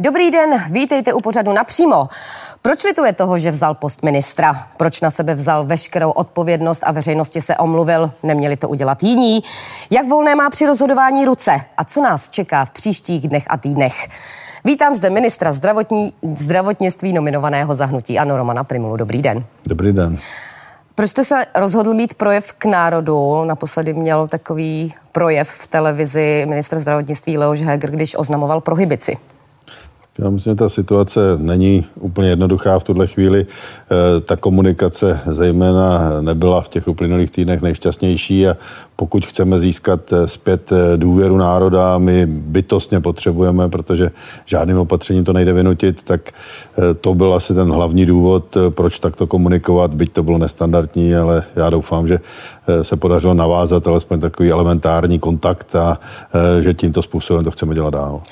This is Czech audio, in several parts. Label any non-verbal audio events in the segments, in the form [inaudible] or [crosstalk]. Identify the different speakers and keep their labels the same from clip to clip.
Speaker 1: Dobrý den, vítejte u pořadu napřímo. Proč lituje toho, že vzal post ministra? Proč na sebe vzal veškerou odpovědnost a veřejnosti se omluvil? Neměli to udělat jiní? Jak volné má při rozhodování ruce? A co nás čeká v příštích dnech a týdnech? Vítám zde ministra zdravotní, zdravotnictví nominovaného zahnutí Ano Romana Primulu. Dobrý den.
Speaker 2: Dobrý den.
Speaker 1: Proč jste se rozhodl mít projev k národu? Naposledy měl takový projev v televizi ministr zdravotnictví Leoš Heger, když oznamoval prohibici.
Speaker 2: Já myslím, že ta situace není úplně jednoduchá v tuhle chvíli. E, ta komunikace zejména nebyla v těch uplynulých týdnech nejšťastnější a pokud chceme získat e, zpět e, důvěru národa, my bytostně potřebujeme, protože žádným opatřením to nejde vynutit, tak to byl asi ten hlavní důvod, proč takto komunikovat, byť to bylo nestandardní, ale já doufám, že se podařilo navázat alespoň takový elementární kontakt a že tímto způsobem to chceme dělat dál.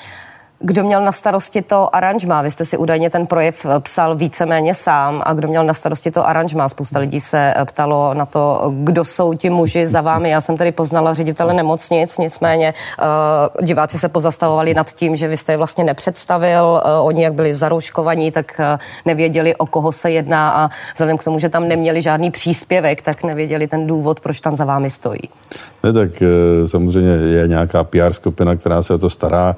Speaker 1: Kdo měl na starosti to aranžma? Vy jste si údajně ten projev eh, psal víceméně sám. A kdo měl na starosti to aranžma? Spousta lidí se eh, ptalo na to, kdo jsou ti muži za vámi. Já jsem tady poznala ředitele nemocnic, nicméně uh, diváci se pozastavovali nad tím, že vy jste je vlastně nepředstavil. Uh, oni, jak byli zarouškovaní, tak uh, nevěděli, o koho se jedná a vzhledem k tomu, že tam neměli žádný příspěvek, tak nevěděli ten důvod, proč tam za vámi stojí.
Speaker 2: Ne, tak samozřejmě je nějaká PR skupina, která se o to stará.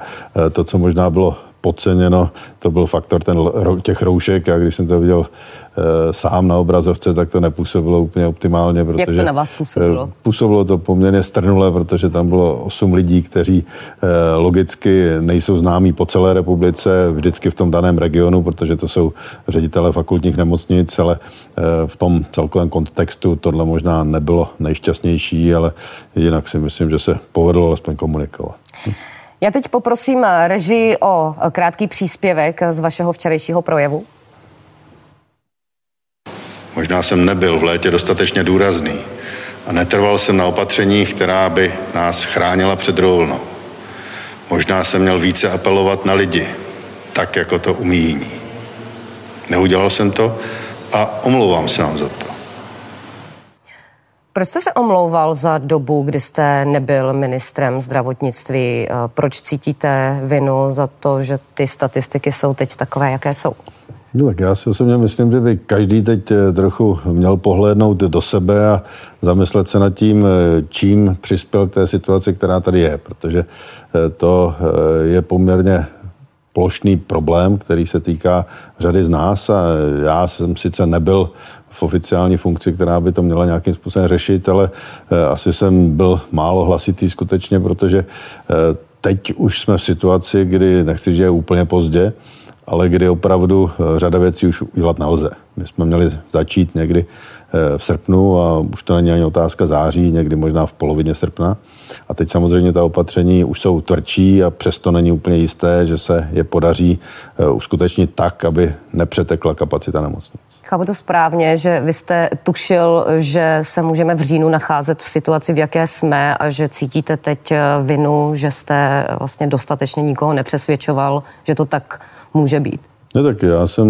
Speaker 2: To, co možná bylo podceněno, to byl faktor ten, těch roušek a když jsem to viděl e, sám na obrazovce, tak to nepůsobilo úplně optimálně.
Speaker 1: Protože, Jak to na vás působilo? E,
Speaker 2: působilo to poměrně strnule, protože tam bylo osm lidí, kteří e, logicky nejsou známí po celé republice, vždycky v tom daném regionu, protože to jsou ředitele fakultních nemocnic, ale e, v tom celkovém kontextu tohle možná nebylo nejšťastnější, ale jinak si myslím, že se povedlo alespoň komunikovat.
Speaker 1: Já teď poprosím režii o krátký příspěvek z vašeho včerejšího projevu.
Speaker 3: Možná jsem nebyl v létě dostatečně důrazný a netrval jsem na opatřeních, která by nás chránila před rovnou. Možná jsem měl více apelovat na lidi, tak jako to umí jiní. Neudělal jsem to a omlouvám se vám za to.
Speaker 1: Proč jste se omlouval za dobu, kdy jste nebyl ministrem zdravotnictví? Eh, proč cítíte vinu za to, že ty statistiky jsou teď takové, jaké jsou?
Speaker 2: No, tak já si osobně myslím, že by každý teď eh, trochu měl pohlédnout do sebe a zamyslet se nad tím, eh, čím přispěl k té situaci, která tady je, protože to je poměrně plošný problém, který se týká řady z nás a já jsem sice nebyl v oficiální funkci, která by to měla nějakým způsobem řešit, ale eh, asi jsem byl málo hlasitý skutečně, protože eh, teď už jsme v situaci, kdy nechci, že je úplně pozdě, ale kdy opravdu eh, řada věcí už udělat nelze. My jsme měli začít někdy v srpnu a už to není ani otázka září, někdy možná v polovině srpna. A teď samozřejmě ta opatření už jsou tvrdší a přesto není úplně jisté, že se je podaří uskutečnit tak, aby nepřetekla kapacita nemocnic.
Speaker 1: Chápu to správně, že vy jste tušil, že se můžeme v říjnu nacházet v situaci, v jaké jsme a že cítíte teď eh, vinu, že jste vlastně dostatečně nikoho nepřesvědčoval, že to tak může být.
Speaker 2: Ne, tak já jsem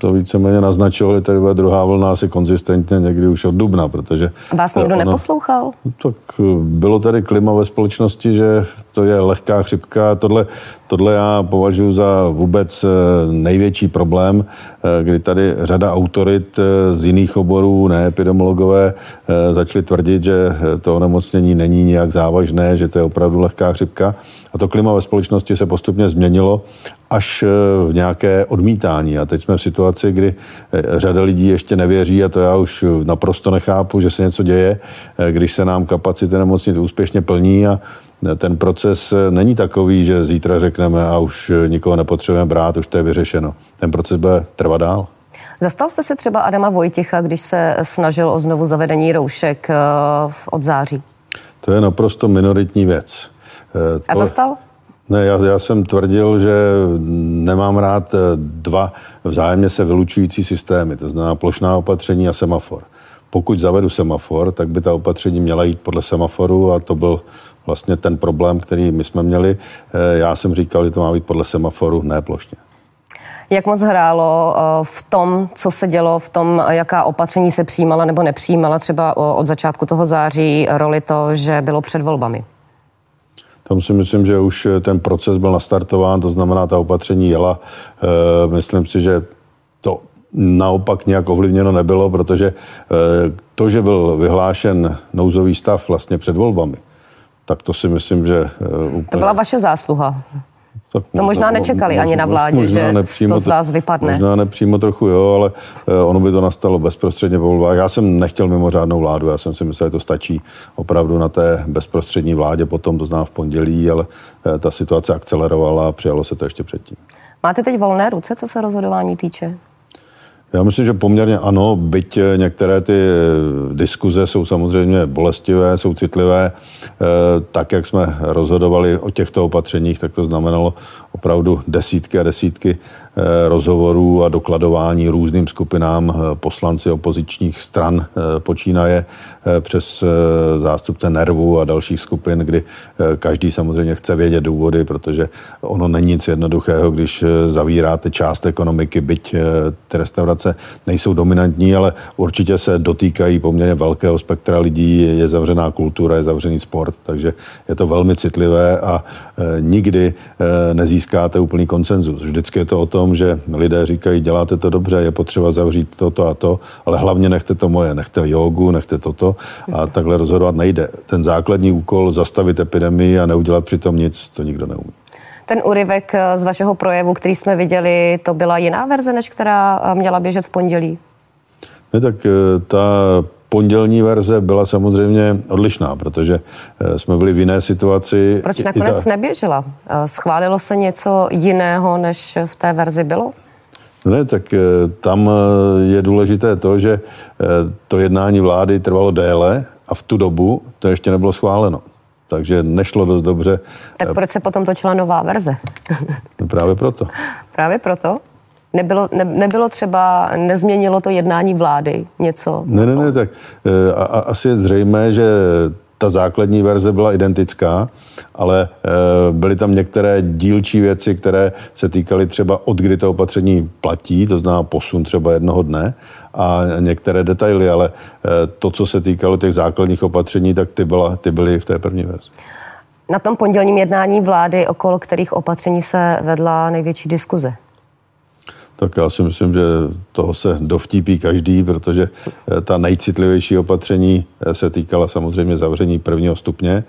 Speaker 2: to víceméně naznačil, že tady bude druhá vlna asi konzistentně někdy už od dubna, protože...
Speaker 1: Vás někdo ona, neposlouchal?
Speaker 2: Tak eh, bylo tady klima ve společnosti, že to je lehká chřipka. Tohle, tohle já považuji za vůbec eh, největší problém, eh, kdy tady řada autorit z jiných oborů, ne epidemiologové, začali tvrdit, že to onemocnění není nijak závažné, že to je opravdu lehká chřipka. A to klima ve společnosti se postupně změnilo až v nějaké odmítání. A teď jsme v situaci, kdy eh, řada lidí ještě nevěří a to já už naprosto nechápu, že se něco děje, eh, když se nám kapacity nemocnic úspěšně plní a eh, ten proces není takový, že zítra řekneme a už nikoho nepotřebujeme brát, už to je vyřešeno. Ten proces bude trvat dál.
Speaker 1: Zastal jste se třeba Adama Vojticha, když se snažil o znovu zavedení roušek od září?
Speaker 2: To je naprosto minoritní věc.
Speaker 1: A zastal?
Speaker 2: Ne, já, já jsem tvrdil, že nemám rád eh, dva vzájemně se vylučující systémy, to znamená plošná opatření a semafor. Pokud zavedu semafor, tak by ta opatření měla jít podle semaforu a to byl vlastně ten problém, který my jsme měli. Eh, já jsem říkal, že to má být podle semaforu, ne plošně.
Speaker 1: Jak moc hrálo eh, v tom, co se dělo, v tom, jaká opatření se přijímala nebo nepřijímala třeba od začátku toho září roli to, že bylo před volbami?
Speaker 2: Tam si myslím, že už ten proces byl nastartován, to znamená, ta opatření jela. Myslím si, že to naopak nějak ovlivněno nebylo, protože to, že byl vyhlášen nouzový stav vlastně před volbami, tak to si myslím, že
Speaker 1: úplně... To byla vaše zásluha. Tak to možná nečekali možná, ani na vládě, možná že to z vás vypadne.
Speaker 2: Možná nepřímo trochu, jo, ale eh, ono by to nastalo bezprostředně po volbách. Já jsem nechtěl mimořádnou vládu, já jsem si myslel, že to stačí opravdu na té bezprostřední vládě, potom to znám v pondělí, ale eh, ta situace akcelerovala a přijalo se to ještě předtím.
Speaker 1: Máte teď volné ruce, co se rozhodování týče?
Speaker 2: Já myslím, že poměrně ano, byť eh, některé ty eh, diskuze jsou samozřejmě bolestivé, jsou citlivé. Eh, tak, jak jsme rozhodovali o těchto opatřeních, tak to znamenalo opravdu desítky a desítky rozhovorů a dokladování různým skupinám poslanci opozičních stran počínaje přes zástupce nervu a dalších skupin, kdy každý samozřejmě chce vědět důvody, protože ono není nic jednoduchého, když zavíráte část ekonomiky, byť ty restaurace nejsou dominantní, ale určitě se dotýkají poměrně velkého spektra lidí. Je zavřená kultura, je zavřený sport, takže je to velmi citlivé a nikdy e, nezískáte úplný konsenzus. Vždycky je to o tom, že lidé říkají, děláte to dobře, je potřeba zavřít toto a to, ale hlavně nechte to moje, nechte jogu, nechte toto a takhle rozhodovat nejde. Ten základní úkol zastavit epidemii a neudělat přitom nic, to nikdo neumí
Speaker 1: ten úryvek eh, z vašeho projevu, který jsme viděli, to byla jiná verze, než která eh, měla běžet v pondělí?
Speaker 2: Ne, tak eh, ta pondělní verze byla samozřejmě odlišná, protože jsme byli v jiné situaci.
Speaker 1: Proč nakonec ta... neběžela? Schválilo se něco jiného, než v té verzi bylo?
Speaker 2: Ne, tak tam je důležité to, že to jednání vlády trvalo déle a v tu dobu to ještě nebylo schváleno takže nešlo dost dobře.
Speaker 1: Tak proč se potom točila nová verze?
Speaker 2: No právě proto. [laughs]
Speaker 1: Právě proto? Nebylo, ne, nebylo třeba, nezměnilo to jednání vlády něco?
Speaker 2: Ne, ne, ne, tak e, a, a, asi je zřejmé, že ta základní verze byla identická, ale e, byly tam některé dílčí věci, které se týkaly třeba od kdy to opatření platí, to znamená posun třeba jednoho dne a některé detaily, ale e, to, co se týkalo těch základních opatření, tak ty, byla, ty byly v té první verzi.
Speaker 1: Na tom pondělním jednání vlády, okolo kterých opatření se vedla největší diskuze?
Speaker 2: Tak já si myslím, že toho se dovtípí každý, protože eh, ta nejcitlivější opatření eh, se týkala samozřejmě zavření prvního stupně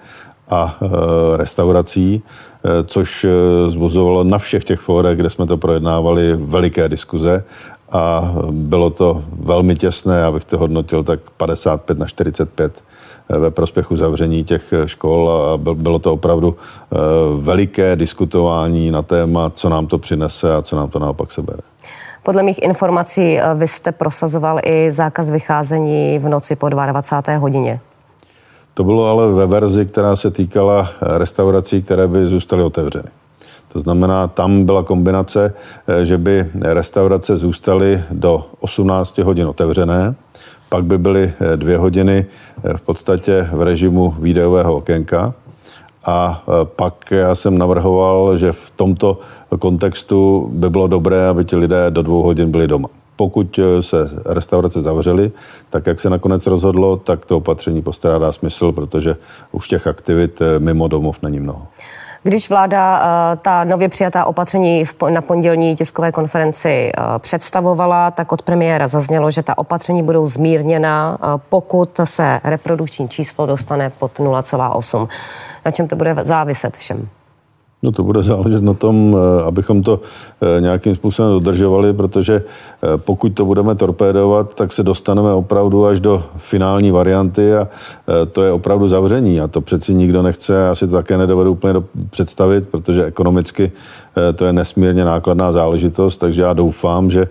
Speaker 2: a eh, restaurací, což zbuzovalo na všech těch fórech, kde jsme to projednávali, veliké diskuze a bylo to velmi těsné, já bych to hodnotil tak 55 na 45 ve prospěchu zavření těch škol a bylo to opravdu veliké diskutování na téma, co nám to přinese a co nám to naopak sebere.
Speaker 1: Podle mých informací eh, vy jste prosazoval i zákaz vycházení v noci po 22. hodině.
Speaker 2: To bylo ale ve verzi, která se týkala eh, restaurací, které by zůstaly otevřeny. To znamená, tam byla kombinace, eh, že by restaurace zůstaly do 18 hodin otevřené, pak by byly dvě hodiny v podstatě v režimu videového okénka a e, pak já jsem navrhoval, že v tomto kontextu by bylo dobré, aby ti lidé do dvou hodin byli doma. Pokud e, se restaurace zavřely, tak jak se nakonec rozhodlo, tak to opatření postrádá smysl, protože už těch aktivit e, mimo domov není mnoho.
Speaker 1: Když vláda eh, ta nově přijatá opatření na pondělní tiskové konferenci eh, představovala, tak od premiéra zaznělo, že ta opatření budou zmírněna, eh, pokud se reprodukční číslo dostane pod 0,8. Na čem to bude záviset všem?
Speaker 2: No to bude záležet na tom, abychom to nějakým způsobem dodržovali, protože pokud to budeme torpédovat, tak se dostaneme opravdu až do finální varianty a to je opravdu zavření a to přeci nikdo nechce. Já si to také nedovedu úplně představit, protože ekonomicky to je nesmírně nákladná záležitost, takže já doufám, že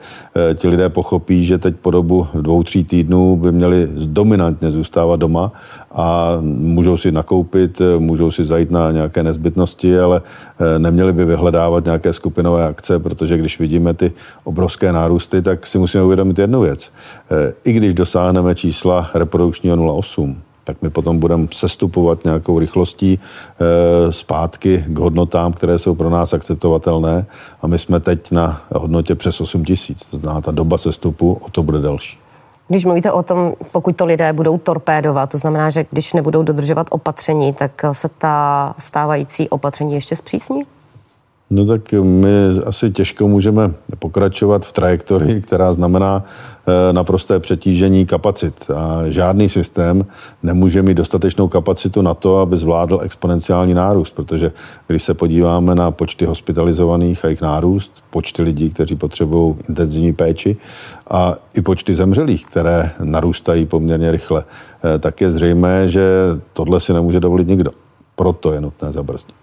Speaker 2: ti lidé pochopí, že teď po dobu dvou, tří týdnů by měli dominantně zůstávat doma a můžou si nakoupit, můžou si zajít na nějaké nezbytnosti, ale eh, neměli by vyhledávat nějaké skupinové akce, protože když vidíme ty obrovské nárůsty, tak si musíme uvědomit jednu věc. Eh, I když dosáhneme čísla reprodukčního 0,8, tak my potom budeme sestupovat nějakou rychlostí e, zpátky k hodnotám, které jsou pro nás akceptovatelné a my jsme teď na hodnotě přes 8 tisíc. To znamená, ta doba sestupu o to bude delší.
Speaker 1: Když mluvíte o tom, pokud to lidé budou torpédovat, to znamená, že když nebudou dodržovat opatření, tak se ta stávající opatření ještě zpřísní?
Speaker 2: No tak my asi těžko můžeme pokračovat v trajektorii, která znamená eh, naprosté přetížení kapacit. A žádný systém nemůže mít dostatečnou kapacitu na to, aby zvládl exponenciální nárůst, protože když se podíváme na počty hospitalizovaných a jejich nárůst, počty lidí, kteří potřebují intenzivní péči a i počty zemřelých, které narůstají poměrně rychle, eh, tak je zřejmé, že tohle si nemůže dovolit nikdo. Proto je nutné zabrzdit.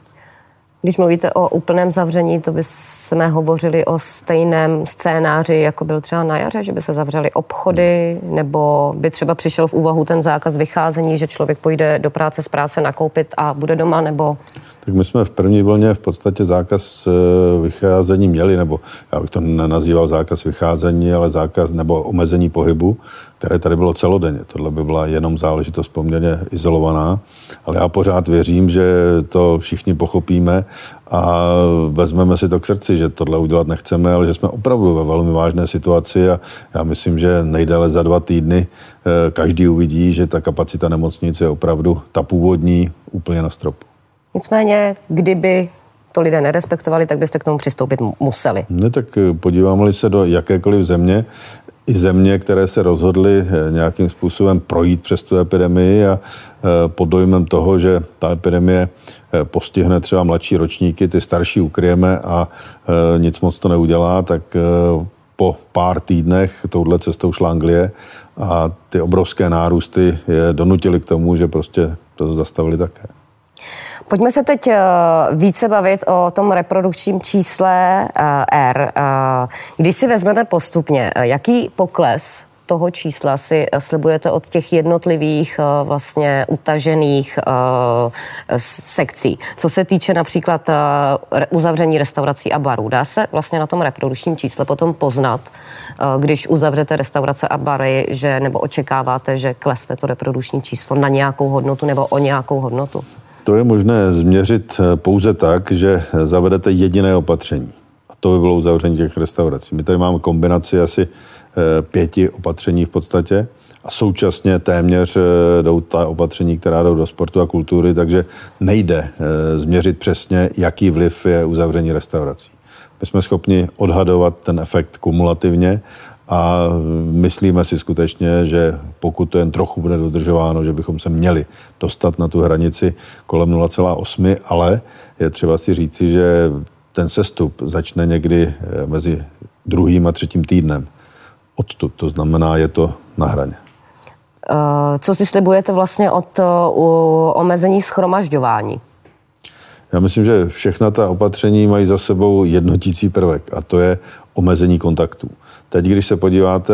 Speaker 1: Když mluvíte o úplném zavření, to by jsme hovořili o stejném scénáři, jako byl třeba na jaře, že by se zavřely obchody, nebo by třeba přišel v úvahu ten zákaz vycházení, že člověk půjde do práce z práce nakoupit a bude doma, nebo?
Speaker 2: Tak my jsme v první vlně v podstatě zákaz eh, vycházení měli, nebo já bych to nenazýval zákaz vycházení, ale zákaz nebo omezení pohybu, které tady bylo celodenně. Tohle by byla jenom záležitost poměrně izolovaná, ale já pořád věřím, že to všichni pochopíme a vezmeme si to k srdci, že tohle udělat nechceme, ale že jsme opravdu ve velmi vážné situaci a já myslím, že nejdéle za dva týdny eh, každý uvidí, že ta kapacita nemocnice je opravdu ta původní úplně na stropu.
Speaker 1: Nicméně, kdyby to lidé nerespektovali, tak byste k tomu přistoupit museli.
Speaker 2: Ne, tak eh, podíváme-li se do jakékoliv země, i země, které se rozhodly eh, nějakým způsobem projít přes tu epidemii a eh, pod dojmem toho, že ta epidemie postihne třeba mladší ročníky, ty starší ukryjeme a nic moc to neudělá, tak po pár týdnech touhle cestou šla Anglie a ty obrovské nárůsty je donutili k tomu, že prostě to zastavili také.
Speaker 1: Pojďme se teď eh, více bavit o tom reprodukčním čísle eh, R. Eh, když si vezmeme postupně, jaký pokles toho čísla si slibujete od těch jednotlivých vlastně utažených sekcí. Co se týče například uzavření restaurací a barů, dá se vlastně na tom reprodukčním čísle potom poznat, když uzavřete restaurace a bary, že nebo očekáváte, že klesne to reprodukční číslo na nějakou hodnotu nebo o nějakou hodnotu?
Speaker 2: To je možné změřit eh, pouze tak, že zavedete jediné opatření. A to by bylo uzavření těch restaurací. My tady máme kombinaci asi eh, pěti opatření v podstatě a současně téměř eh, jdou ta opatření, která jdou do sportu a kultury, takže nejde změřit přesně, jaký vliv je uzavření restaurací. My jsme schopni odhadovat ten efekt kumulativně a myslíme si skutečně, že pokud to jen trochu bude dodržováno, že bychom se měli dostat na tu hranici kolem 0,8, ale je třeba si říci, že ten sestup začne někdy eh, mezi druhým a třetím týdnem. Odtud, to znamená, je to na hraně.
Speaker 1: Eh, co si slibujete vlastně od omezení schromažďování?
Speaker 2: Já myslím, že všechna ta opatření mají za sebou jednotící prvek a to je omezení kontaktů. Teď, když se podíváte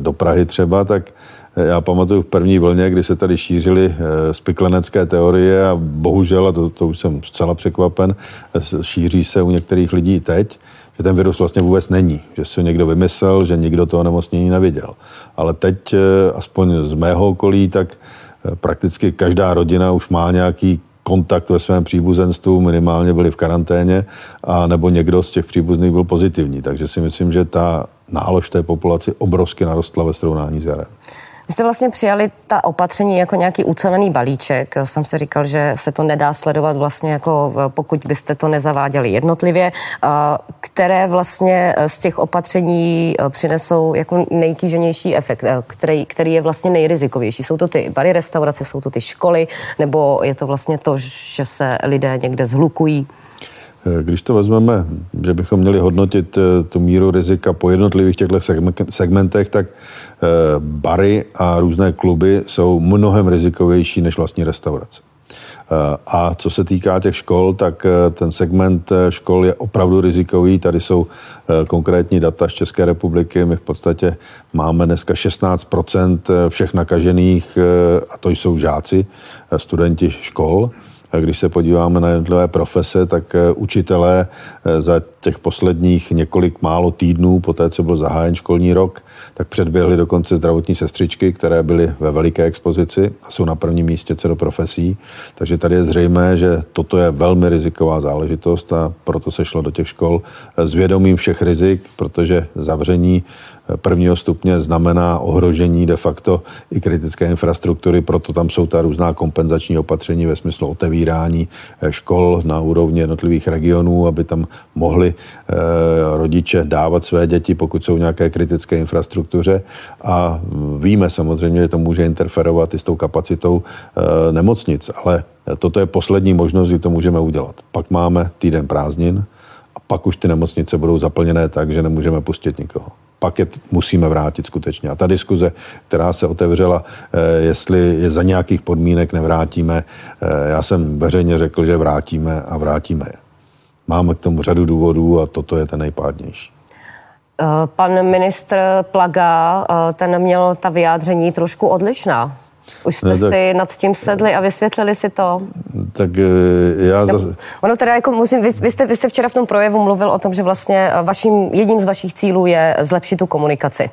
Speaker 2: do Prahy třeba, tak já pamatuju v první vlně, kdy se tady šířily eh, spiklenecké teorie a bohužel, a to, to už jsem zcela překvapen, šíří se u některých lidí teď, že ten virus vlastně vůbec není, že si někdo vymyslel, že nikdo toho nemocnění neviděl. Ale teď, eh, aspoň z mého okolí, tak eh, prakticky každá rodina už má nějaký kontakt ve svém příbuzenstvu, minimálně byli v karanténě, a nebo někdo z těch příbuzných byl pozitivní. Takže si myslím, že ta nálož té populaci obrovsky narostla ve srovnání s jarem.
Speaker 1: Vy jste vlastně přijali ta opatření jako nějaký ucelený balíček. Jsem si říkal, že se to nedá sledovat vlastně jako pokud byste to nezaváděli jednotlivě. Které vlastně z těch opatření přinesou jako nejkýženější efekt, který, který je vlastně nejrizikovější? Jsou to ty bary restaurace, jsou to ty školy, nebo je to vlastně to, že se lidé někde zhlukují?
Speaker 2: Eh, když to vezmeme, že bychom měli hodnotit eh, tu míru rizika po jednotlivých těchto segmentech, tak eh, bary a různé kluby jsou mnohem rizikovější než vlastní restaurace. A co se týká těch škol, tak ten segment škol je opravdu rizikový. Tady jsou konkrétní data z České republiky. My v podstatě máme dneska 16% všech nakažených, a to jsou žáci, studenti škol. Když se podíváme na jednotlivé profese, tak učitelé za těch posledních několik málo týdnů, po té, co byl zahájen školní rok, tak předběhli dokonce zdravotní sestřičky, které byly ve veliké expozici a jsou na prvním místě co do profesí. Takže tady je zřejmé, že toto je velmi riziková záležitost a proto se šlo do těch škol s vědomím všech rizik, protože zavření prvního stupně znamená ohrožení de facto i kritické infrastruktury, proto tam jsou ta různá kompenzační opatření ve smyslu otevírání eh, škol na úrovni jednotlivých regionů, aby tam mohli eh, rodiče dávat své děti, pokud jsou nějaké kritické infrastruktuře. A víme samozřejmě, že to může interferovat i s tou kapacitou eh, nemocnic, ale toto je poslední možnost, kdy to můžeme udělat. Pak máme týden prázdnin a pak už ty nemocnice budou zaplněné tak, že nemůžeme pustit nikoho pak je musíme vrátit skutečně. A ta diskuze, která se otevřela, eh, jestli je za nějakých podmínek nevrátíme, eh, já jsem veřejně řekl, že vrátíme a vrátíme je. Máme k tomu řadu důvodů a toto je ten nejpádnější.
Speaker 1: Eh, pan ministr Plaga, ten měl ta vyjádření trošku odlišná. Už jste ne, tak, si nad tím sedli a vysvětlili si to?
Speaker 2: Tak eh, já zase...
Speaker 1: Ono teda jako musím, vy, vy, jste, vy jste včera v tom projevu mluvil o tom, že vlastně eh, vaším, jedním z vašich cílů je zlepšit tu komunikaci.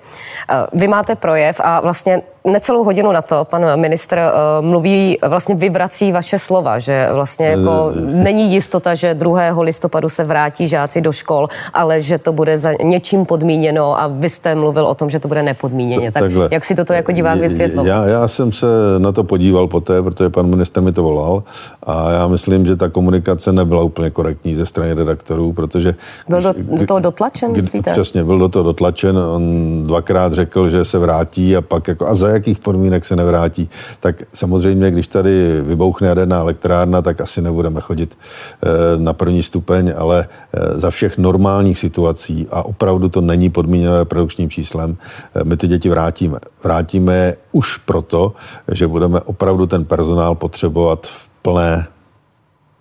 Speaker 1: Eh, vy máte projev a vlastně necelou hodinu na to pan ministr uh, mluví, vlastně vyvrací vaše slova, že vlastně jako není jistota, že 2. listopadu se vrátí žáci do škol, ale že to bude za něčím podmíněno a vy jste mluvil o tom, že to bude nepodmíněně. Tak Takhle. jak si toto jako divák vysvětlil?
Speaker 2: Já, já jsem se na to podíval poté, protože pan minister mi to volal a já myslím, že ta komunikace nebyla úplně korektní ze strany redaktorů, protože...
Speaker 1: Byl do, do toho dotlačen, myslíte?
Speaker 2: Přesně, byl do toho dotlačen. On dvakrát řekl, že se vrátí a pak jako... A za jakých podmínek se nevrátí? Tak samozřejmě, když tady vybouchne jaderná elektrárna, tak asi nebudeme chodit eh, na první stupeň, ale eh, za všech normálních situací a opravdu to není podmíněné reprodukčním číslem, eh, my ty děti vrátíme. Vrátíme je už proto, že budeme opravdu ten personál potřebovat v plné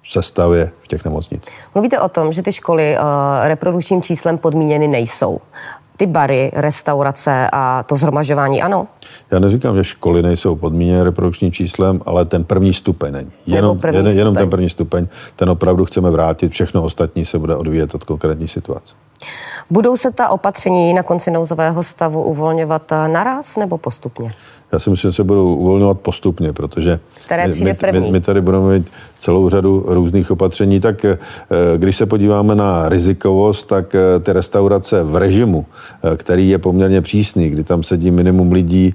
Speaker 2: sestavě v těch nemocnicích.
Speaker 1: Mluvíte o tom, že ty školy uh, reprodukčním číslem podmíněny nejsou. Ty bary, restaurace a to zhromažování, ano?
Speaker 2: Já neříkám, že školy nejsou podmíněny reprodukčním číslem, ale ten první stupeň není. Jenom, první jen, jenom ten první stupeň, ten opravdu chceme vrátit, všechno ostatní se bude odvíjet od konkrétní situace.
Speaker 1: Budou se ta opatření na konci nouzového stavu uvolňovat naraz nebo postupně?
Speaker 2: Já si myslím, že se budou uvolňovat postupně, protože
Speaker 1: Které
Speaker 2: my, my, my tady budeme mít celou řadu různých opatření. Tak eh, když se podíváme na rizikovost, tak eh, ty restaurace v režimu, eh, který je poměrně přísný, kdy tam sedí minimum lidí,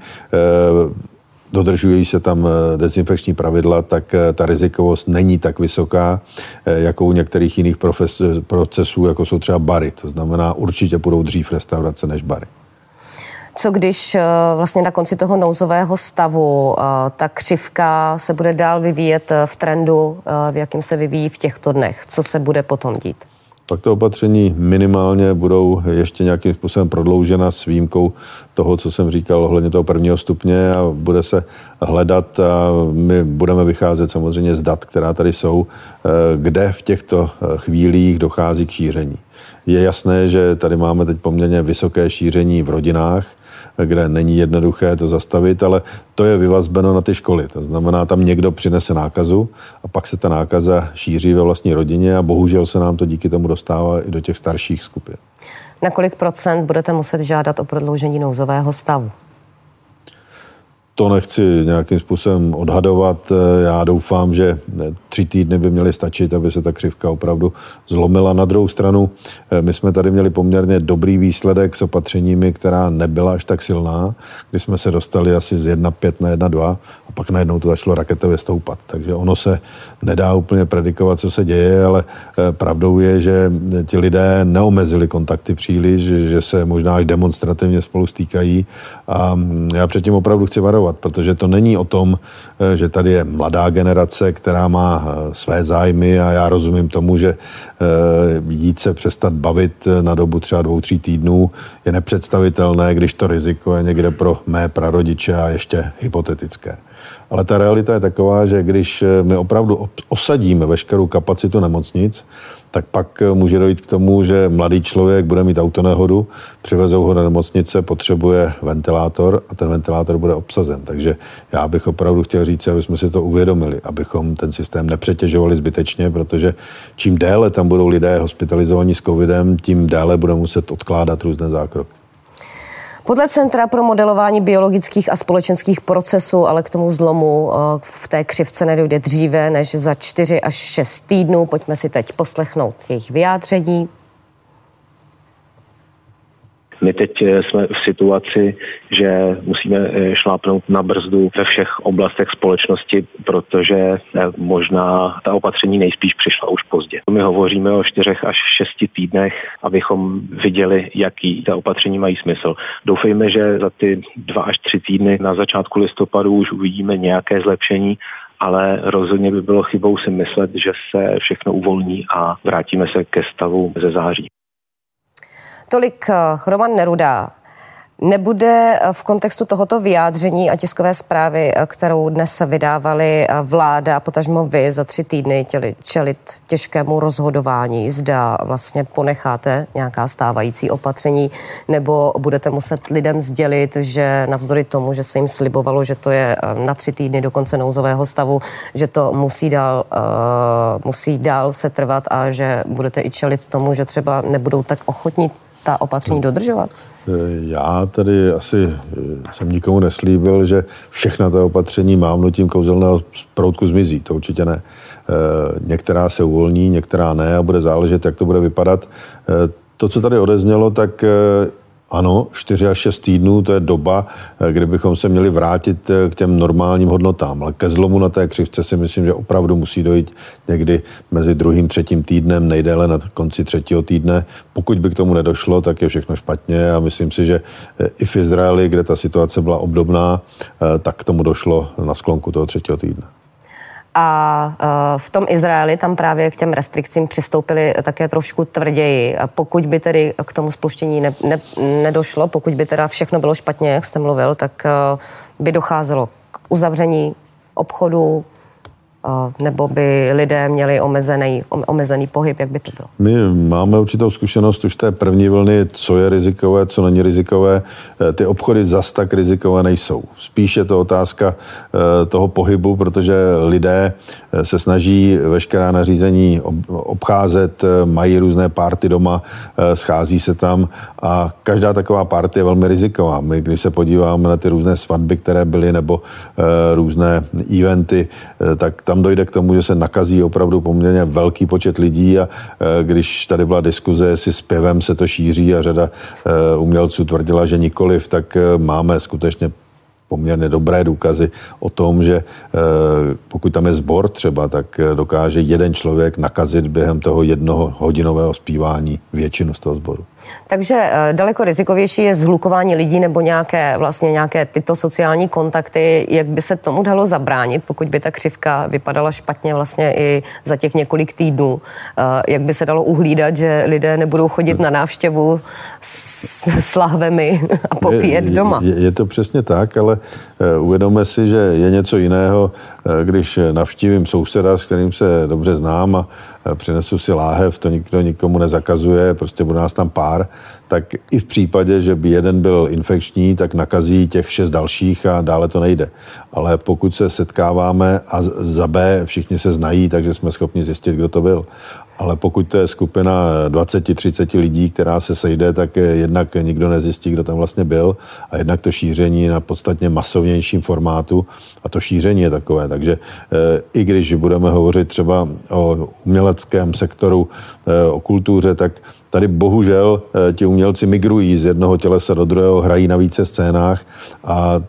Speaker 2: dodržují se tam dezinfekční pravidla, tak ta rizikovost není tak vysoká, jako u některých jiných profes, procesů, jako jsou třeba bary. To znamená, určitě budou dřív restaurace než bary.
Speaker 1: Co když eh, vlastně na konci toho nouzového stavu eh, ta křivka se bude dál vyvíjet eh, v trendu, v jakém se vyvíjí v těchto dnech? Co se bude potom dít?
Speaker 2: Pak to opatření minimálně budou ještě nějakým způsobem prodloužena s výjimkou toho, co jsem říkal ohledně toho prvního stupně a bude se hledat a my budeme vycházet samozřejmě z dat, která tady jsou, kde v těchto chvílích dochází k šíření. Je jasné, že tady máme teď poměrně vysoké šíření v rodinách, kde není jednoduché to zastavit, ale to je vyvazbeno na ty školy. To znamená, tam někdo přinese nákazu a pak se ta nákaza šíří ve vlastní rodině a bohužel se nám to díky tomu dostává i do těch starších skupin.
Speaker 1: Na kolik procent budete muset žádat o prodloužení nouzového stavu?
Speaker 2: To nechci nějakým způsobem odhadovat. Já doufám, že tři týdny by měly stačit, aby se ta křivka opravdu zlomila. Na druhou stranu, my jsme tady měli poměrně dobrý výsledek s opatřeními, která nebyla až tak silná, kdy jsme se dostali asi z 1,5 na 1,2 a pak najednou to začalo raketově stoupat. Takže ono se nedá úplně predikovat, co se děje, ale eh, pravdou je, že ti lidé neomezili kontakty příliš, že se možná až demonstrativně spolu stýkají a mm, já předtím opravdu chci varovat protože to není o tom, eh, že tady je mladá generace, která má eh, své zájmy a já rozumím tomu, že eh, jít se přestat bavit na dobu třeba dvou, tří týdnů je nepředstavitelné, když to riziko je někde pro mé prarodiče a ještě hypotetické. Ale ta realita je taková, že když my opravdu osadíme veškerou kapacitu nemocnic, tak pak může dojít k tomu, že mladý člověk bude mít autonehodu, přivezou ho na nemocnice, potřebuje ventilátor a ten ventilátor bude obsazen. Takže já bych opravdu chtěl říct, aby jsme si to uvědomili, abychom ten systém nepřetěžovali zbytečně, protože čím déle tam budou lidé hospitalizovaní s covidem, tím déle bude muset odkládat různé zákroky.
Speaker 1: Podle Centra pro modelování biologických a společenských procesů, ale k tomu zlomu eh, v té křivce nedojde dříve než za 4 až 6 týdnů. Pojďme si teď poslechnout jejich vyjádření.
Speaker 4: My teď eh, jsme v situaci, že musíme eh, šlápnout na brzdu ve všech oblastech společnosti, protože eh, možná ta opatření nejspíš přišla už pozdě. My hovoříme o čtyřech až šesti týdnech, abychom viděli, jaký ta opatření mají smysl. Doufejme, že za ty dva až tři týdny na začátku listopadu už uvidíme nějaké zlepšení, ale rozhodně by bylo chybou si myslet, že se všechno uvolní a vrátíme se ke stavu ze září.
Speaker 1: Tolik eh, Roman Neruda. Nebude eh, v kontextu tohoto vyjádření a tiskové zprávy, eh, kterou dnes vydávali vláda a potažmo vy za tři týdny těli, čelit těžkému rozhodování, zda vlastně ponecháte nějaká stávající opatření, nebo budete muset lidem sdělit, že navzdory tomu, že se jim slibovalo, že to je na tři týdny do konce nouzového stavu, že to musí dál, uh, musí dál se trvat a že budete i čelit tomu, že třeba nebudou tak ochotní ta opatření dodržovat?
Speaker 2: Eh, já tady asi eh, jsem nikomu neslíbil, že všechna ta opatření mávnutím kouzelného proutku zmizí. To určitě ne. Eh, některá se uvolní, některá ne a bude záležet, jak to bude vypadat. To, co tady odeznělo, tak ano, 4 až 6 týdnů, to je doba, eh, kdy bychom se měli vrátit eh, k těm normálním hodnotám. Ale ke zlomu na té křivce si myslím, že opravdu musí dojít někdy mezi druhým, třetím týdnem, nejdéle na konci třetího týdne. Pokud by k tomu nedošlo, tak je všechno špatně a myslím si, že eh, i v Izraeli, kde ta situace byla obdobná, tak k tomu došlo na sklonku toho třetího týdne.
Speaker 1: A e, v tom Izraeli tam právě k těm restrikcím přistoupili také trošku tvrději. Pokud by tedy k tomu spuštění ne, ne, nedošlo, pokud by teda všechno bylo špatně, jak jste mluvil, tak e, by docházelo k uzavření obchodu, nebo by lidé měli omezený, omezený pohyb, jak by to bylo?
Speaker 2: My máme určitou zkušenost už té první vlny, co je rizikové, co není rizikové. E, ty obchody zas tak rizikové nejsou. Spíše je to otázka e, toho pohybu, protože lidé e, se snaží veškerá nařízení obcházet, mají různé párty doma, schází se tam a každá taková párty je velmi riziková. My, když se podíváme na ty různé svatby, které byly, nebo různé eventy, tak tam dojde k tomu, že se nakazí opravdu poměrně velký počet lidí a e, když tady byla diskuze, jestli s pěvem se to šíří a řada e, umělců tvrdila, že nikoliv, tak e, máme skutečně poměrně dobré důkazy o tom, že pokud tam je zbor třeba, tak dokáže jeden člověk nakazit během toho jednoho hodinového zpívání většinu z toho sboru.
Speaker 1: Takže eh, daleko rizikovější je zhlukování lidí nebo nějaké, vlastně nějaké tyto sociální kontakty. Jak by se tomu dalo zabránit, pokud by ta křivka vypadala špatně vlastně i za těch několik týdnů? Eh, jak by se dalo uhlídat, že lidé nebudou chodit na návštěvu s, s lahvemi a popíjet doma?
Speaker 2: Je, je to přesně tak, ale eh, uvědomme si, že je něco jiného, když navštívím souseda, s kterým se dobře znám a přinesu si láhev, to nikdo nikomu nezakazuje, prostě bude nás tam pár, tak i v případě, že by jeden byl infekční, tak nakazí těch šest dalších a dále to nejde. Ale pokud se setkáváme a za B všichni se znají, takže jsme schopni zjistit, kdo to byl. Ale pokud to je skupina 20-30 lidí, která se sejde, tak jednak nikdo nezjistí, kdo tam vlastně byl a jednak to šíření na podstatně masovnějším formátu a to šíření je takové. Takže e, i když budeme hovořit třeba o uměleckém sektoru, e, o kultuře, tak tady bohužel e, ti umělci migrují z jednoho tělesa do druhého, hrají na více scénách a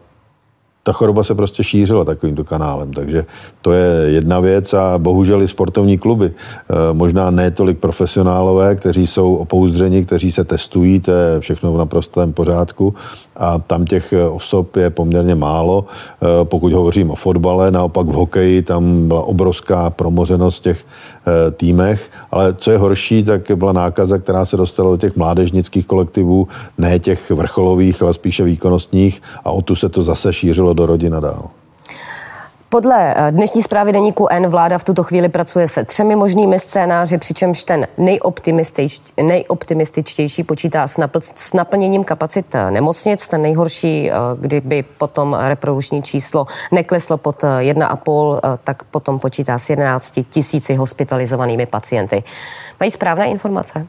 Speaker 2: ta choroba se prostě šířila takovýmto kanálem. Takže to je jedna věc a bohužel i sportovní kluby. Eh, možná ne tolik profesionálové, kteří jsou opouzdřeni, kteří se testují, to je všechno v naprostém pořádku a tam těch osob je poměrně málo. Eh, pokud hovořím o fotbale, naopak v hokeji tam byla obrovská promořenost těch eh, týmech, ale co je horší, tak byla nákaza, která se dostala do těch mládežnických kolektivů, ne těch vrcholových, ale spíše výkonnostních a o tu se to zase šířilo do rodin a dál.
Speaker 1: Podle eh, dnešní zprávy deníku N vláda v tuto chvíli pracuje se třemi možnými scénáři, přičemž ten nejoptimističtější počítá s, napl- s naplněním kapacit eh, nemocnic. Ten nejhorší, eh, kdyby potom reprodukční číslo nekleslo pod 1,5, tak potom počítá s 11 tisíci hospitalizovanými pacienty. Mají správné informace?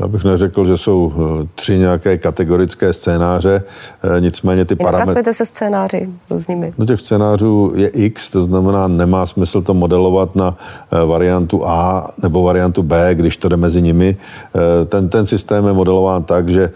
Speaker 2: Já bych neřekl, že jsou eh, tři nějaké kategorické scénáře, eh, nicméně ty parametry...
Speaker 1: Pracujete se scénáři různými?
Speaker 2: No těch scénářů je x, to znamená, nemá smysl to modelovat na eh, variantu A nebo variantu B, když to jde mezi nimi. Ten, ten systém je modelován tak, že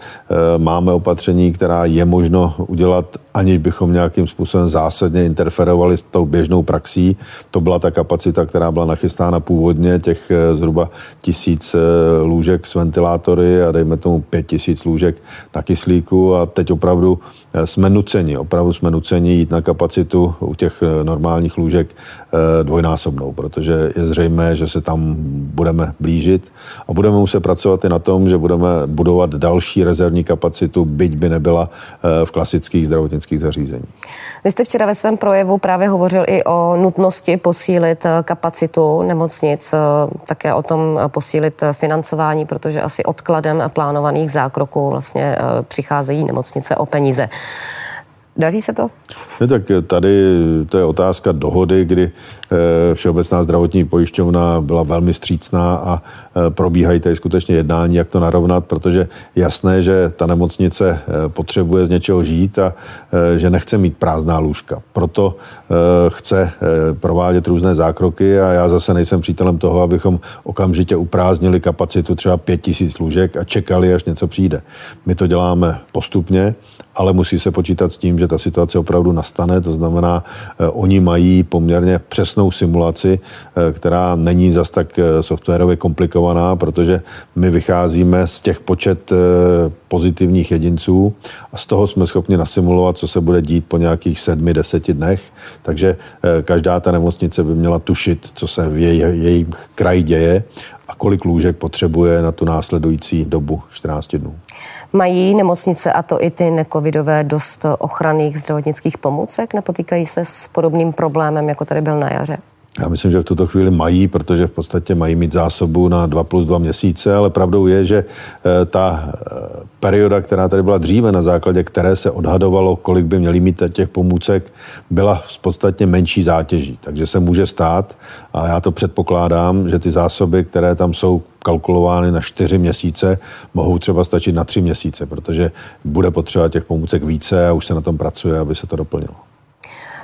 Speaker 2: máme opatření, která je možno udělat, aniž bychom nějakým způsobem zásadně interferovali s tou běžnou praxí. To byla ta kapacita, která byla nachystána původně, těch zhruba tisíc lůžek s ventilátorem ventilátory a dejme tomu pět tisíc lůžek na kyslíku a teď opravdu eh, jsme nuceni, opravdu jsme nuceni jít na kapacitu u těch eh, normálních lůžek eh, dvojnásobnou, protože je zřejmé, že se tam budeme blížit a budeme muset pracovat i na tom, že budeme budovat další rezervní kapacitu, byť by nebyla v klasických zdravotnických zařízeních.
Speaker 1: Vy jste včera ve svém projevu právě hovořil i o nutnosti posílit kapacitu nemocnic, také o tom posílit financování, protože asi odkladem plánovaných zákroků vlastně eh, přicházejí nemocnice o peníze. Daří se to?
Speaker 2: Ne, tak tady to je otázka dohody, kdy eh, Všeobecná zdravotní pojišťovna byla velmi střícná a eh, probíhají tady skutečně jednání, jak to narovnat, protože jasné, že ta nemocnice eh, potřebuje z něčeho žít a že nechce mít prázdná lůžka. Proto chce provádět různé zákroky a já zase nejsem přítelem toho, abychom okamžitě uprázdnili kapacitu třeba pět tisíc lůžek a čekali, až něco přijde. My to děláme postupně ale musí se počítat s tím, že ta situace opravdu nastane. To znamená, eh, oni mají poměrně přesnou simulaci, eh, která není zas tak eh, softwarově komplikovaná, protože my vycházíme z těch počet pozitivních jedinců a z toho jsme schopni nasimulovat, co se bude dít po nějakých sedmi, deseti dnech. Takže každá ta nemocnice by měla tušit, co se v jej, jejím kraji děje kolik lůžek potřebuje na tu následující dobu 14 dnů.
Speaker 1: Mají nemocnice, a to i ty necovidové, dost ochranných zdravotnických pomůcek? Nepotýkají se s podobným problémem, jako tady byl na jaře?
Speaker 2: Já myslím, že v tuto chvíli mají, protože v podstatě mají mít zásobu na 2 plus 2 měsíce, ale pravdou je, že eh, ta eh, perioda, která tady byla dříve, na základě které se odhadovalo, kolik by měli mít těch pomůcek, byla v podstatě menší zátěží. Takže se může stát, a já to předpokládám, že ty zásoby, které tam jsou kalkulovány na čtyři měsíce, mohou třeba stačit na tři měsíce, protože bude potřeba těch pomůcek více a už se na tom pracuje, aby se to doplnilo.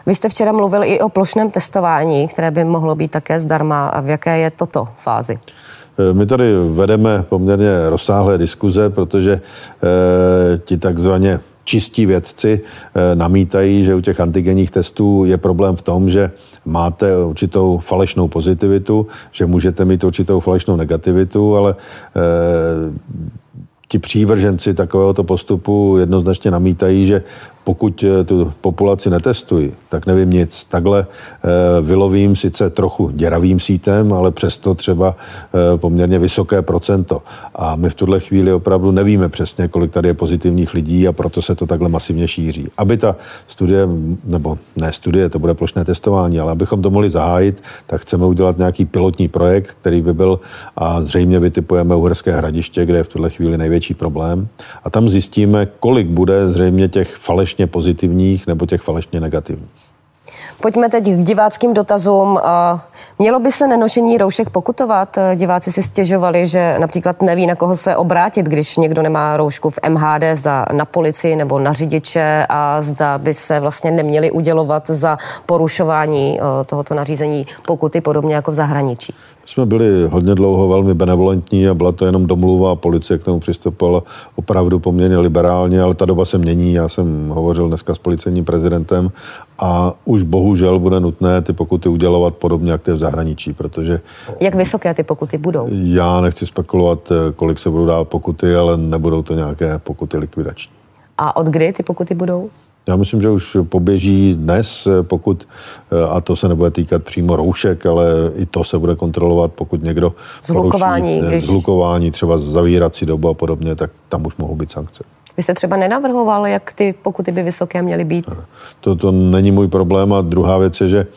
Speaker 1: Vy jste včera mluvil i o plošném testování, které by mohlo být také zdarma. A v jaké je toto fázi?
Speaker 2: Eh, my tady vedeme poměrně rozsáhlé diskuze, protože e, ti takzvaně čistí vědci e, namítají, že u těch antigenních testů je problém v tom, že máte určitou falešnou pozitivitu, že můžete mít určitou falešnou negativitu, ale e, ti přívrženci takovéhoto postupu jednoznačně namítají, že pokud eh, tu populaci netestují, tak nevím nic. Takhle eh, vylovím sice trochu děravým sítem, ale přesto třeba eh, poměrně vysoké procento. A my v tuhle chvíli opravdu nevíme přesně, kolik tady je pozitivních lidí a proto se to takhle masivně šíří. Aby ta studie, nebo ne studie, to bude plošné testování, ale abychom to mohli zahájit, tak chceme udělat nějaký pilotní projekt, který by byl a zřejmě vytipujeme Uherské hradiště, kde je v tuhle chvíli největší problém. A tam zjistíme, kolik bude zřejmě těch falešných falešně pozitivních nebo těch falešně negativních.
Speaker 1: Pojďme teď k diváckým dotazům. Mělo by se nenošení roušek pokutovat? Diváci si stěžovali, že například neví, na koho se obrátit, když někdo nemá roušku v MHD, zda na policii nebo na řidiče a zda by se vlastně neměli udělovat za porušování tohoto nařízení pokuty, podobně jako v zahraničí
Speaker 2: jsme byli hodně dlouho velmi benevolentní a byla to jenom domluva a policie k tomu přistupovala opravdu poměrně liberálně, ale ta doba se mění. Já jsem hovořil dneska s policejním prezidentem a už bohužel bude nutné ty pokuty udělovat podobně, jak to je v zahraničí, protože...
Speaker 1: Jak vysoké ty pokuty budou?
Speaker 2: Já nechci spekulovat, kolik se budou dát pokuty, ale nebudou to nějaké pokuty likvidační.
Speaker 1: A od kdy ty pokuty budou?
Speaker 2: Já myslím, že už poběží dnes, pokud, a to se nebude týkat přímo roušek, ale i to se bude kontrolovat, pokud někdo
Speaker 1: zhlukování,
Speaker 2: poruší, když... zhlukování třeba zavírací dobu a podobně, tak tam už mohou být sankce.
Speaker 1: Vy jste třeba nenavrhoval, jak ty pokuty by vysoké měly být?
Speaker 2: To, to není můj problém a druhá věc je, že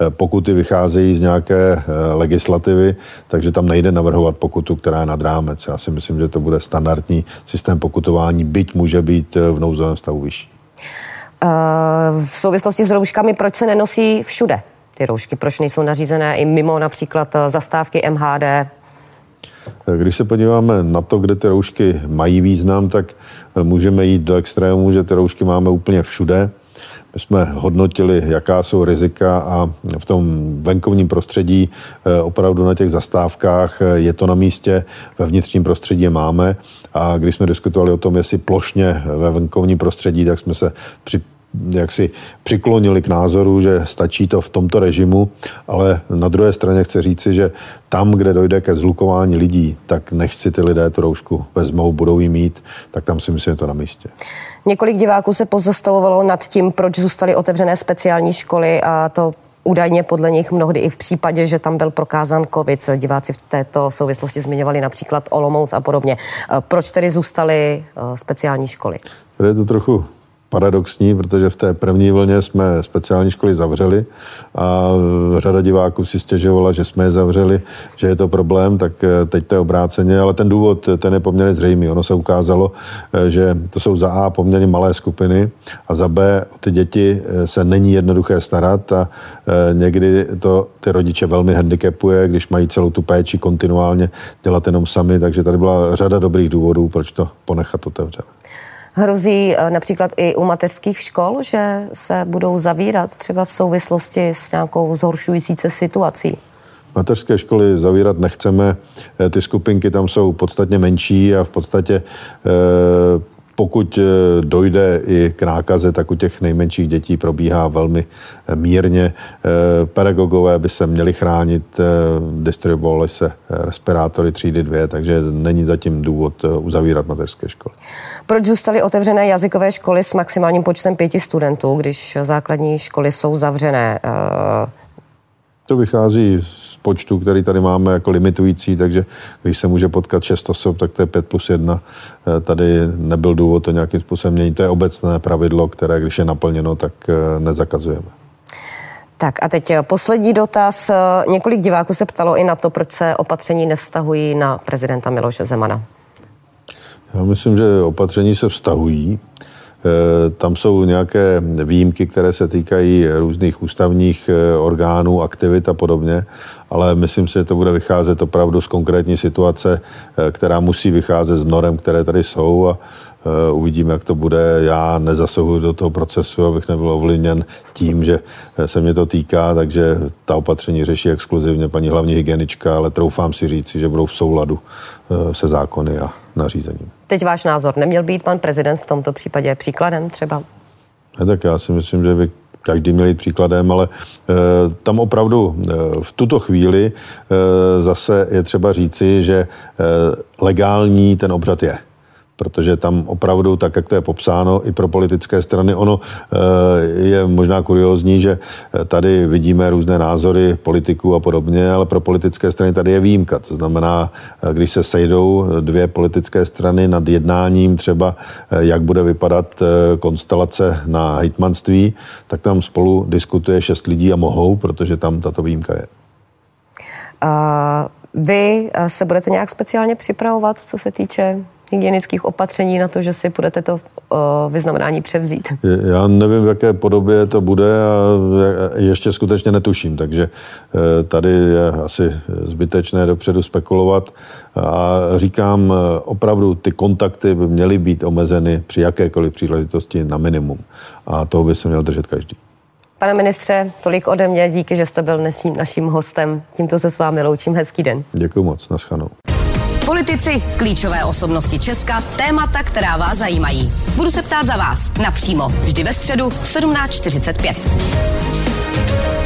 Speaker 2: eh, pokuty vycházejí z nějaké eh, legislativy, takže tam nejde navrhovat pokutu, která je nad rámec. Já si myslím, že to bude standardní systém pokutování, byť může být eh, v nouzovém stavu vyšší.
Speaker 1: V souvislosti s rouškami, proč se nenosí všude ty roušky? Proč nejsou nařízené i mimo například zastávky MHD,
Speaker 2: když se podíváme na to, kde ty roušky mají význam, tak můžeme jít do extrému, že ty roušky máme úplně všude. My jsme hodnotili, jaká jsou rizika a v tom venkovním prostředí eh, opravdu na těch zastávkách eh, je to na místě, ve vnitřním prostředí je máme a když jsme diskutovali o tom, jestli plošně ve venkovním prostředí, tak jsme se při jak si přiklonili k názoru, že stačí to v tomto režimu, ale na druhé straně chci říci, že tam, kde dojde ke zlukování lidí, tak nechci ty lidé tu roušku vezmou, budou ji mít, tak tam si myslím, že to na místě.
Speaker 1: Několik diváků se pozastavovalo nad tím, proč zůstaly otevřené speciální školy a to Údajně podle nich mnohdy i v případě, že tam byl prokázán COVID. Diváci v této souvislosti zmiňovali například Olomouc a podobně. Proč tedy zůstaly eh, speciální školy?
Speaker 2: Tady je to trochu paradoxní, protože v té první vlně jsme speciální školy zavřeli a řada diváků si stěžovala, že jsme je zavřeli, že je to problém, tak eh, teď to je obráceně, ale ten důvod, ten je poměrně zřejmý. Ono se ukázalo, eh, že to jsou za A poměrně malé skupiny a za B o ty děti eh, se není jednoduché starat a někdy to ty rodiče velmi handicapuje, když mají celou tu péči kontinuálně dělat jenom sami, takže tady byla řada dobrých důvodů, proč to ponechat otevřené.
Speaker 1: Hrozí eh, například i u mateřských škol, že se budou zavírat třeba v souvislosti s nějakou zhoršující se situací?
Speaker 2: Mateřské školy zavírat nechceme. Eh, ty skupinky tam jsou podstatně menší a v podstatě eh, pokud eh, dojde i k nákaze, tak u těch nejmenších dětí probíhá velmi eh, mírně. Eh, pedagogové by se měli chránit, distribuovaly se respirátory třídy dvě, takže není zatím důvod uzavírat mateřské školy.
Speaker 1: Proč zůstaly otevřené jazykové školy s maximálním počtem pěti studentů, když základní školy jsou zavřené?
Speaker 2: To vychází z počtu, který tady máme jako limitující, takže když se může potkat 6 osob, tak to je 5 plus 1. Eh, tady nebyl důvod to nějakým způsobem měnit. To je obecné pravidlo, které když je naplněno, tak eh, nezakazujeme.
Speaker 1: Tak a teď eh, poslední dotaz. Několik diváků se ptalo i na to, proč se opatření nevztahují na prezidenta Miloše Zemana.
Speaker 2: Já myslím, že opatření se vztahují. Tam jsou nějaké výjimky, které se týkají různých ústavních orgánů, aktivit a podobně, ale myslím si, že to bude vycházet opravdu z konkrétní situace, eh, která musí vycházet z norem, které tady jsou a uvidíme, jak to bude. Já nezasahuji do toho procesu, abych nebyl ovlivněn tím, že se mě to týká, takže ta opatření řeší exkluzivně paní hlavní hygienička, ale troufám si říci, že budou v souladu se zákony a nařízením.
Speaker 1: Teď váš názor, neměl být pan prezident v tomto případě příkladem třeba?
Speaker 2: Ne, tak já si myslím, že by každý měl jít příkladem, ale e, tam opravdu e, v tuto chvíli e, zase je třeba říci, že legální ten obřad je protože tam opravdu, tak jak to je popsáno, i pro politické strany, ono eh, je možná kuriozní, že eh, tady vidíme různé názory politiků a podobně, ale pro politické strany tady je výjimka. To znamená, eh, když se sejdou dvě politické strany nad jednáním třeba, jak bude vypadat konstelace na hejtmanství, tak tam spolu diskutuje šest lidí a mohou, protože tam tato výjimka je.
Speaker 1: A vy se budete nějak speciálně připravovat, co se týče hygienických opatření na to, že si budete to vyznamenání převzít?
Speaker 2: Já nevím, v jaké podobě to bude a ještě skutečně netuším, takže e, tady je asi zbytečné dopředu spekulovat a říkám, e, opravdu ty kontakty by měly být omezeny při jakékoliv příležitosti na minimum a toho by se měl držet každý.
Speaker 1: Pane ministře, tolik ode mě, díky, že jste byl dnesním naším hostem. Tímto se s vámi loučím, hezký den.
Speaker 2: Děkuji moc, naschanou.
Speaker 5: Politici, klíčové osobnosti Česka, témata, která vás zajímají. Budu se ptát za vás napřímo, vždy ve středu v 17.45.